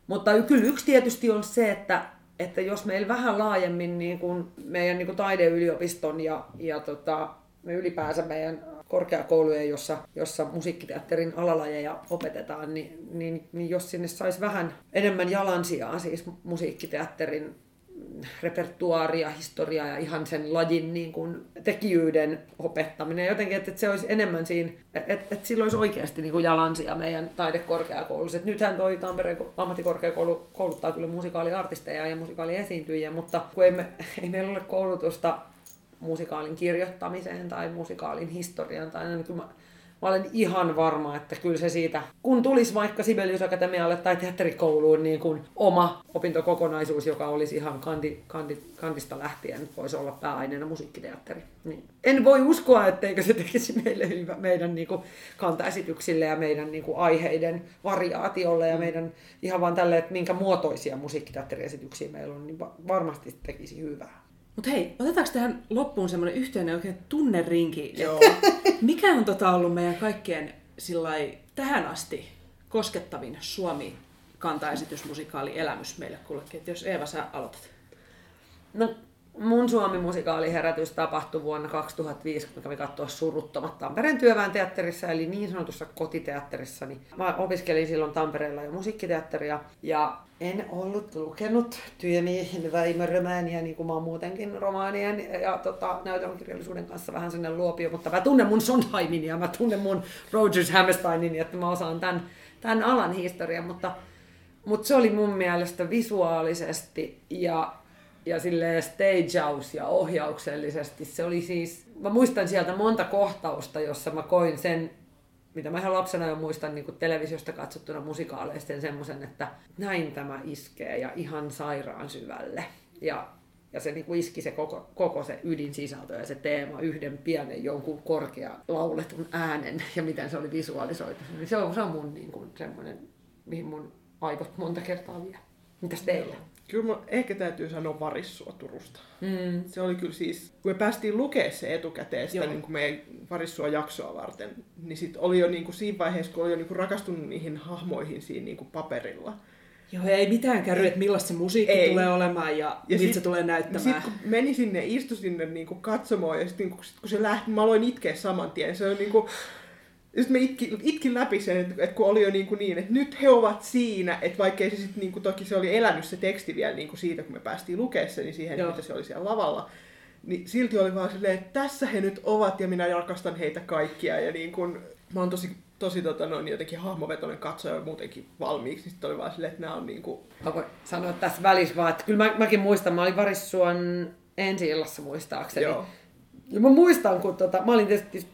Mutta kyllä yksi tietysti on se, että, että jos meillä vähän laajemmin niin kuin meidän niin kuin taideyliopiston ja, ja tota, me ylipäänsä meidän korkeakoulujen, jossa, jossa musiikkiteatterin alalajeja opetetaan, niin, niin, niin jos sinne saisi vähän enemmän jalansijaa siis musiikkiteatterin repertuaaria, historiaa ja ihan sen lajin niin kuin, tekijyyden opettaminen. Jotenkin, että, että se olisi enemmän siinä, että, että sillä olisi oikeasti niin kuin jalansia meidän taidekorkeakoulussa. Että nythän toi Tampereen ammattikorkeakoulu kouluttaa kyllä musikaaliartisteja ja musikaaliesiintyjiä, mutta kun ei, me, ei meillä ole koulutusta musikaalin kirjoittamiseen tai musikaalin historian tai niin mä, mä olen ihan varma, että kyllä se siitä, kun tulisi vaikka Sibelius Akatemialle tai teatterikouluun niin kuin oma opintokokonaisuus, joka olisi ihan kandi, kandi, kandista lähtien, voisi olla pääaineena musiikkiteatteri. Niin. En voi uskoa, etteikö se tekisi meille hyvä, meidän niin kuin kantaesityksille ja meidän niin kuin aiheiden variaatiolle ja meidän ihan vaan tälle, että minkä muotoisia musiikkiteatteriesityksiä meillä on, niin varmasti tekisi hyvää. Mutta hei, otetaanko tähän loppuun semmoinen yhteinen oikein tunnerinki? Joo. Mikä on tota ollut meidän kaikkien sillai, tähän asti koskettavin Suomi kantaesitysmusikaali elämys meille kullekin? Et jos Eeva, sä aloitat. No mun Suomi-musikaaliherätys tapahtui vuonna 2005, kun kävin katsoa Suruttomat Tampereen työväen teatterissa, eli niin sanotussa kotiteatterissa. Niin mä opiskelin silloin Tampereella jo musiikkiteatteria, ja en ollut lukenut työmiehen Väimö-romaania, niin kuin mä oon muutenkin romaanien ja tota, näytelmäkirjallisuuden kanssa vähän sinne luopio, mutta mä tunnen mun Sondheimin ja mä tunnen mun Rogers Hammersteinin, että mä osaan tämän, tämän alan historian, mutta, mutta se oli mun mielestä visuaalisesti ja ja sille stagehouse ja ohjauksellisesti. Se oli siis, mä muistan sieltä monta kohtausta, jossa mä koin sen, mitä mä ihan lapsena jo muistan niin televisiosta katsottuna musikaaleista, semmoisen, että näin tämä iskee ja ihan sairaan syvälle. Ja, ja se niin iski se koko, koko se ydinsisältö ja se teema yhden pienen jonkun korkea lauletun äänen ja miten se oli visualisoitu. Se on, se on mun niin kuin, semmoinen, mihin mun aivot monta kertaa vie. Mitäs teillä? Kyllä mun ehkä täytyy sanoa varissua Turusta. Mm. Se oli kyllä siis, kun me päästiin lukemaan se etukäteen sitä niin kuin meidän varissua jaksoa varten, niin sit oli jo niin kuin siinä vaiheessa, kun oli jo niin kuin rakastunut niihin hahmoihin siinä niin kuin paperilla. Joo, ei mitään käy, että millaista se musiikki ei. tulee olemaan ja, ja miltä se tulee näyttämään. Sitten kun meni sinne, istui sinne niin kuin katsomaan ja sitten kun, kun se lähti, mä aloin itkeä saman tien. Se on niin kuin, sitten mä itkin, itkin läpi sen, että, että kun oli jo niin, kuin niin, että nyt he ovat siinä, että vaikkei se sitten, niin kuin, toki se oli elänyt se teksti vielä niin kuin siitä, kun me päästiin lukemaan sen, niin siihen, Joo. mitä se oli siellä lavalla, niin silti oli vaan silleen, että tässä he nyt ovat ja minä rakastan heitä kaikkia. Ja niin kuin, mä oon tosi, tosi tota, noin, jotenkin hahmovetoinen katsoja muutenkin valmiiksi, niin sitten oli vaan silleen, että nämä on niin kuin... Mä voin sanoa tässä välissä vaan, että kyllä mä, mäkin muistan, mä olin Varissuon ensi illassa muistaakseni. Joo. Ja mä muistan, kun tota, mä olin tietysti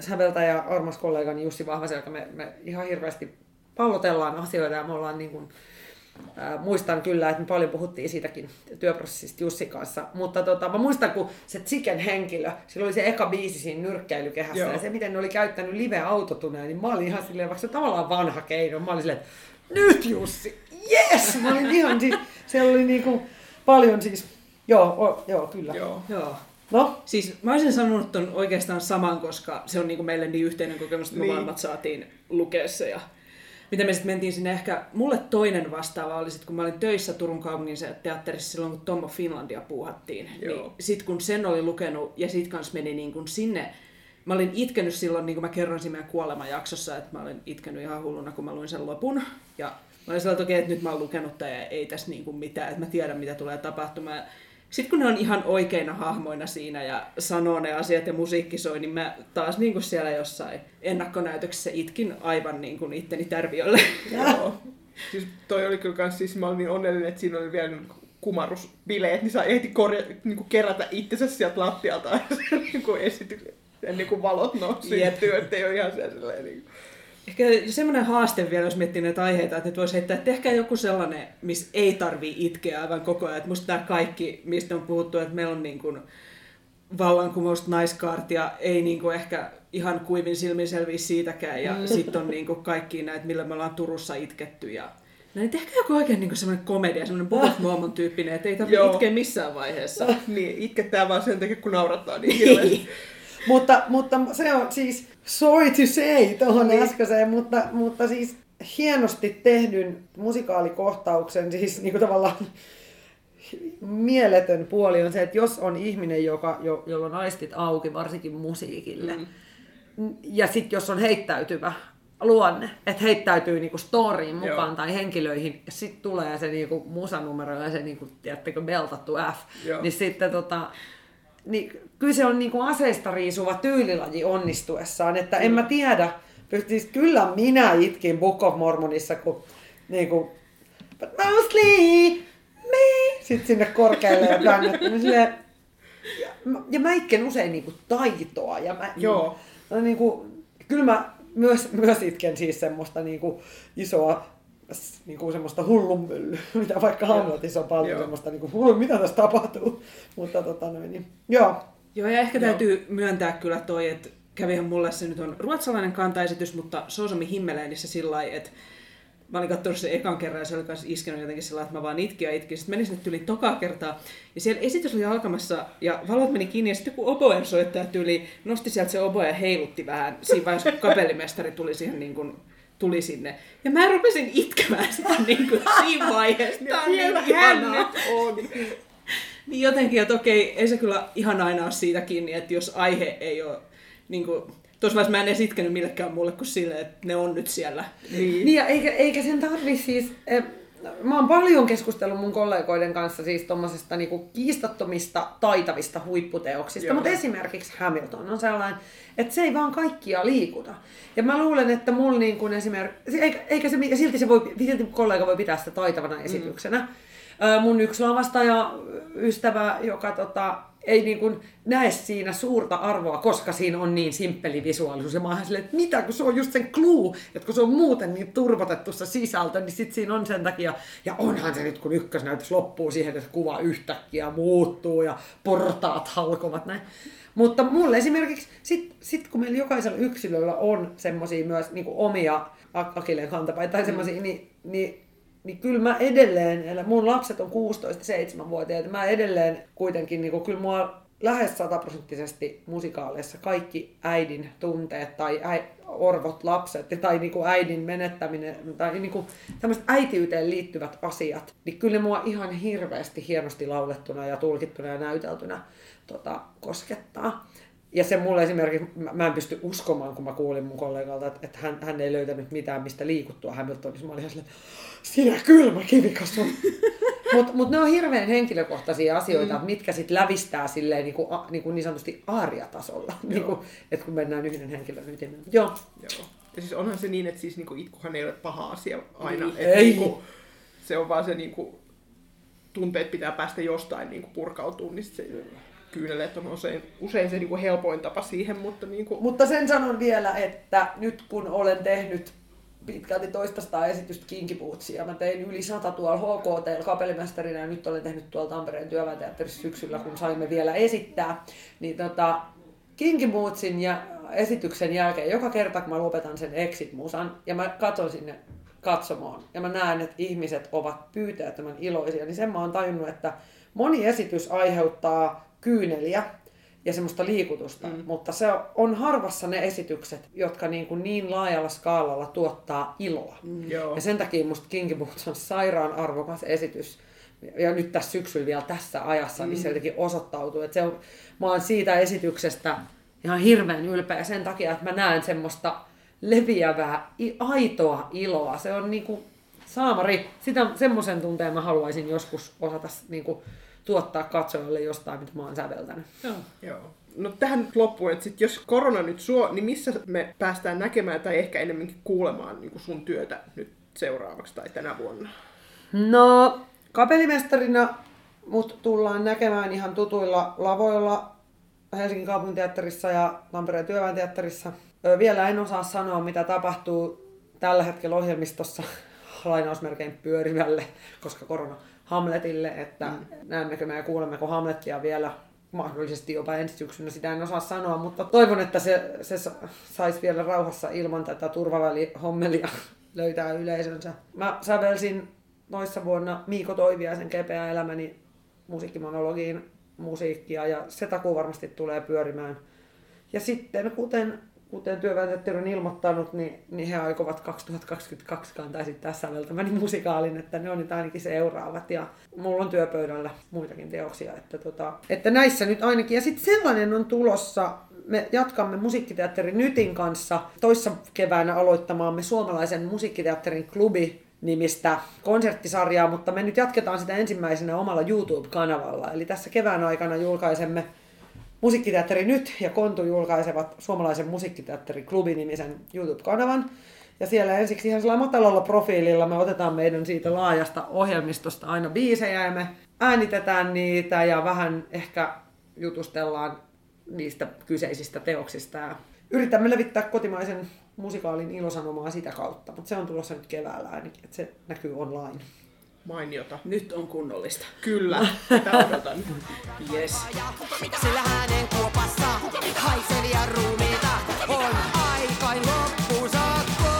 säveltäjä, armas kollegani Jussi Vahvaselkä, me, me ihan hirveästi pallotellaan asioita ja me ollaan niin kuin, äh, muistan kyllä, että me paljon puhuttiin siitäkin työprosessista Jussi kanssa, mutta tota, mä muistan, kun se Chicken henkilö, sillä oli se eka biisi siinä nyrkkeilykehässä Joo. ja se, miten ne oli käyttänyt live-autotuneen, niin mä olin ihan silleen, vaikka se tavallaan vanha keino, mä olin silleen, nyt Jussi, yes! Mä olin ihan siis, se oli niinku paljon siis, joo, o, joo kyllä. Joo. joo. No? Siis mä olisin sanonut ton oikeastaan saman, koska se on niinku meille niin yhteinen kokemus, että me niin. molemmat saatiin lukea se. Ja mitä me sitten mentiin sinne ehkä, mulle toinen vastaava oli sit, kun mä olin töissä Turun kaupungin teatterissa silloin, kun Tommo Finlandia puuhattiin. Joo. Niin sit kun sen oli lukenut ja sit kans meni niin kuin sinne, mä olin itkenyt silloin, niin kuin mä kerroin siinä meidän kuolemajaksossa, että mä olin itkenyt ihan hulluna, kun mä luin sen lopun. Ja mä olin sellainen, että nyt mä oon lukenut tämän ja ei tässä niin kuin mitään, että mä tiedän mitä tulee tapahtumaan. Sitten kun ne on ihan oikeina hahmoina siinä ja sanoo ne asiat ja musiikki soi, niin mä taas niin kuin siellä jossain ennakkonäytöksessä itkin aivan niin kuin itteni tärviölle. Joo. Siis toi oli kyllä kans, siis mä olin niin onnellinen, että siinä oli vielä kumarusbileet, niin saa ehti korja, niin kuin kerätä itsensä sieltä lattialta ja niin kuin esity, niin kuin valot nousi ja työt ei ole ihan sellainen niin kuin Ehkä semmoinen haaste vielä, jos miettii näitä aiheita, että voisi heittää, että tehkää joku sellainen, missä ei tarvii itkeä aivan koko ajan. Että musta tämä kaikki, mistä on puhuttu, että meillä on niin kuin vallankumousta naiskaartia, ei niin kuin ehkä ihan kuivin silmin selviä siitäkään. Ja mm. sitten on niin kuin kaikki näitä, millä me ollaan Turussa itketty. Ja No niin tehkää joku oikein niin semmoinen komedia, semmoinen Bob Mormon tyyppinen, että ei tarvitse itkeä missään vaiheessa. niin, itketään vaan sen takia, kun naurattaa niin hirveästi. mutta, mutta se on siis, sorry to say tuohon niin. äskeiseen, mutta, mutta siis hienosti tehdyn musikaalikohtauksen, siis niin kuin tavallaan mieletön puoli on se, että jos on ihminen, joka, jo, jolla on aistit auki, varsinkin musiikille, mm. ja sitten jos on heittäytyvä luonne, että heittäytyy niinku storyin mukaan Joo. tai henkilöihin, ja sitten tulee se niinku musanumero ja se niinku, tiedättekö, beltattu F, Joo. niin sitten tota, niin kyllä se on niin kuin aseista riisuva tyylilaji onnistuessaan, että en mä tiedä, pystyis, kyllä minä itkin Book of Mormonissa, kun niin kuin, but mostly me, sitten sinne korkealle ja tänne, ja, ja mä itken usein niin kuin taitoa, ja mä, Joo. Niin kuin, kyllä mä myös, myös itken siis semmoista niin kuin isoa niin kuin semmoista hullunmyllyä, mitä vaikka Hamletissa on paljon joo. semmoista niin kuin, hullu, mitä tässä tapahtuu. Mutta tota noin, niin, joo. Joo, ja ehkä joo. täytyy myöntää kyllä toi, että kävihän mulle se nyt on ruotsalainen kantaesitys, mutta Soosomi Himmeleenissä sillä lailla, että mä olin katsonut sen ekan kerran ja se oli myös iskenut jotenkin sillä että mä vaan itkin ja itkin. Sitten menin sinne tyyliin tokaa kertaa ja siellä esitys oli alkamassa ja valot meni kiinni ja sitten kun oboen soittaja tyyli nosti sieltä se oboe ja heilutti vähän siinä vaiheessa, kun kapellimestari tuli siihen niin kuin tuli sinne. Ja mä rupesin itkemään sitä niin kuin siinä vaiheessa. Tämä on niin ihanaa. on. Niin jotenkin, että okei, ei se kyllä ihan aina ole siitä kiinni, että jos aihe ei ole niin kuin, Tuossa vaiheessa mä en edes itkenyt millekään mulle kuin sille, että ne on nyt siellä. Niin, niin ja eikä, eikä sen tarvi siis... Eh, mä oon paljon keskustellut mun kollegoiden kanssa siis tommosesta niinku kiistattomista, taitavista huipputeoksista, Joo. mutta esimerkiksi Hamilton on sellainen, että se ei vaan kaikkia liikuta. Ja mä luulen, että mulla niin kuin esimerkiksi, eikä, eikä se, ja silti, se voi, silti kollega voi pitää sitä taitavana esityksenä. Mm. Mun yksi lavastaja, ystävä, joka tota, ei niin kuin näe siinä suurta arvoa, koska siinä on niin simppeli visuaalisuus. Ja mä oon silleen, että mitä, kun se on just sen clue, että kun se on muuten niin turvotettu se sisältö, niin sit siinä on sen takia, ja onhan se nyt, kun ykkösnäytös loppuu siihen, että kuva yhtäkkiä muuttuu ja portaat halkovat näin. Mutta mulle esimerkiksi, sit, sit kun meillä jokaisella yksilöllä on semmoisia myös niin omia akilleen kantapäitä tai semmoisia, mm. niin, niin niin kyllä mä edelleen, mun lapset on 16-7-vuotiaita, mä edelleen kuitenkin, niin kuin, kyllä mua lähes sataprosenttisesti musikaaleissa kaikki äidin tunteet tai äi, orvot lapset tai niin kuin äidin menettäminen tai niin kuin tämmöiset äitiyteen liittyvät asiat, niin kyllä ne mua ihan hirveästi hienosti laulettuna ja tulkittuna ja näyteltynä tota, koskettaa. Ja se mulle esimerkiksi, mä en pysty uskomaan, kun mä kuulin mun kollegalta, että, että hän, hän ei löytänyt mitään, mistä liikuttua Hamiltonissa. Mä olin ihan silleen, sinä kylmä kivikas on. Mutta mut ne on hirveän henkilökohtaisia asioita, mm. mitkä sitten lävistää silleen niin, kuin, niin, kuin niin sanotusti aariatasolla, niin kuin, että kun mennään yhden henkilön ytimeen. Joo. Joo. Ja siis onhan se niin, että siis niinku itkuhan ei ole paha asia aina. Niin, ei. Niinku, se on vaan se niinku, tunteet pitää päästä jostain niinku purkautumaan, niin se kyyneleet on usein, usein se niinku helpoin tapa siihen. Mutta, niinku... mutta sen sanon vielä, että nyt kun olen tehnyt pitkälti toista esitystä Kinkipuutsia. Mä tein yli sata tuolla HKT kapellimestarina ja nyt olen tehnyt tuolla Tampereen työväenteatterissa syksyllä, kun saimme vielä esittää. Niin tota, Kinkipuutsin ja esityksen jälkeen, joka kerta kun mä lopetan sen Exit-musan ja mä katson sinne katsomaan ja mä näen, että ihmiset ovat pyyteettömän iloisia, niin sen mä oon tajunnut, että moni esitys aiheuttaa kyyneliä ja semmoista liikutusta, mm. mutta se on harvassa ne esitykset, jotka niin, kuin niin laajalla skaalalla tuottaa iloa. Mm. Ja sen takia musta Kinky Boots on sairaan arvokas esitys. Ja nyt tässä syksyllä vielä tässä ajassa, niin mm. niin se jotenkin osoittautuu, että se on, mä oon siitä esityksestä ihan hirveän ylpeä sen takia, että mä näen semmoista leviävää, aitoa iloa. Se on niinku saamari, sitä, semmoisen tunteen mä haluaisin joskus osata niinku, tuottaa katsojalle jostain, mitä mä oon säveltänyt. Joo. Joo. No tähän nyt loppuun, että sit jos korona nyt suo, niin missä me päästään näkemään tai ehkä enemmänkin kuulemaan niin sun työtä nyt seuraavaksi tai tänä vuonna? No, kapellimestarina mut tullaan näkemään ihan tutuilla lavoilla Helsingin kaupunginteatterissa ja Tampereen työväenteatterissa. Vielä en osaa sanoa, mitä tapahtuu tällä hetkellä ohjelmistossa lainausmerkein pyörivälle, koska korona Hamletille, että mm. näemmekö me ja kuulemmeko Hamlettia vielä mahdollisesti jopa ensi syksynä, sitä en osaa sanoa, mutta toivon, että se, se saisi vielä rauhassa ilman tätä turvavälihommelia löytää yleisönsä. Mä sävelsin noissa vuonna Miiko Toiviaisen kepeä elämäni musiikkimonologiin musiikkia ja se takuu varmasti tulee pyörimään. Ja sitten kuten kuten työväenteatteri on ilmoittanut, niin, niin he aikovat 2022 kantaa esittää säveltämäni musikaalin, että ne on nyt ainakin seuraavat. Ja mulla on työpöydällä muitakin teoksia, että, tota, että näissä nyt ainakin. Ja sitten sellainen on tulossa, me jatkamme Musiikkiteatterin Nytin kanssa toissa keväänä aloittamaamme suomalaisen musiikkiteatterin klubi nimistä konserttisarjaa, mutta me nyt jatketaan sitä ensimmäisenä omalla YouTube-kanavalla. Eli tässä kevään aikana julkaisemme Musiikkiteatteri Nyt ja Kontu julkaisevat suomalaisen musiikkiteatterin klubi-nimisen YouTube-kanavan. Ja siellä ensiksi ihan sellainen matalalla profiililla me otetaan meidän siitä laajasta ohjelmistosta aina biisejä ja me äänitetään niitä ja vähän ehkä jutustellaan niistä kyseisistä teoksista. Ja yritämme levittää kotimaisen musikaalin ilosanomaa sitä kautta, mutta se on tulossa nyt keväällä ainakin, että se näkyy online. Mainiota. Nyt on kunnollista. Kyllä, tätä odotan. yes. Sillä hänen kuopassa haisevia ruumiita on aikain loppuun saakka.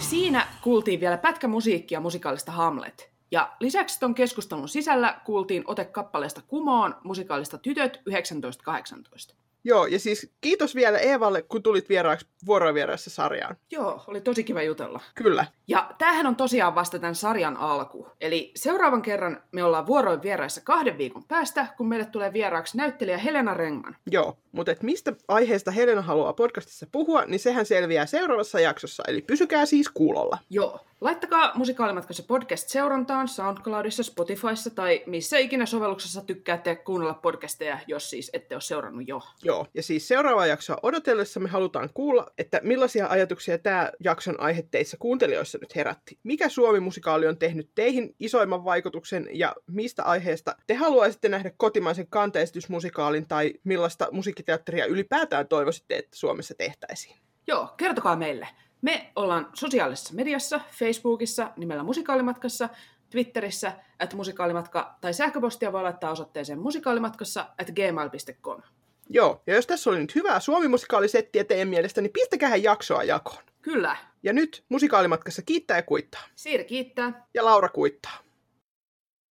Siinä kuultiin vielä pätkä musiikkia musikaalista Hamlet. Ja lisäksi ton keskustelun sisällä kuultiin ote kappaleesta Kumoon musikaalista Tytöt 1918. Joo, ja siis kiitos vielä Eevalle, kun tulit vieraaksi vuorovieraissa sarjaan. Joo, oli tosi kiva jutella. Kyllä. Ja tämähän on tosiaan vasta tämän sarjan alku. Eli seuraavan kerran me ollaan vuoroin vieraissa kahden viikon päästä, kun meille tulee vieraaksi näyttelijä Helena Rengman. Joo, mutta et mistä aiheesta Helena haluaa podcastissa puhua, niin sehän selviää seuraavassa jaksossa, eli pysykää siis kuulolla. Joo. Laittakaa Musikaalimatkassa podcast seurantaan SoundCloudissa, Spotifyssa tai missä ikinä sovelluksessa tykkäätte kuunnella podcasteja, jos siis ette ole seurannut jo. Joo, ja siis seuraava jaksoa odotellessa me halutaan kuulla, että millaisia ajatuksia tämä jakson aihe teissä kuuntelijoissa nyt herätti. Mikä Suomi-musikaali on tehnyt teihin isoimman vaikutuksen ja mistä aiheesta te haluaisitte nähdä kotimaisen kanteistusmusikaalin tai millaista musiikkiteatteria ylipäätään toivoisitte, että Suomessa tehtäisiin? Joo, kertokaa meille. Me ollaan sosiaalisessa mediassa, Facebookissa nimellä Musikaalimatkassa, Twitterissä at musikaalimatka tai sähköpostia voi laittaa osoitteeseen musikaalimatkassa at gmail.com. Joo, ja jos tässä oli nyt hyvää suomimusikaalisettiä teidän mielestä, niin pistäkää jaksoa jakoon. Kyllä. Ja nyt musikaalimatkassa kiittää ja kuittaa. Siiri kiittää. Ja Laura kuittaa.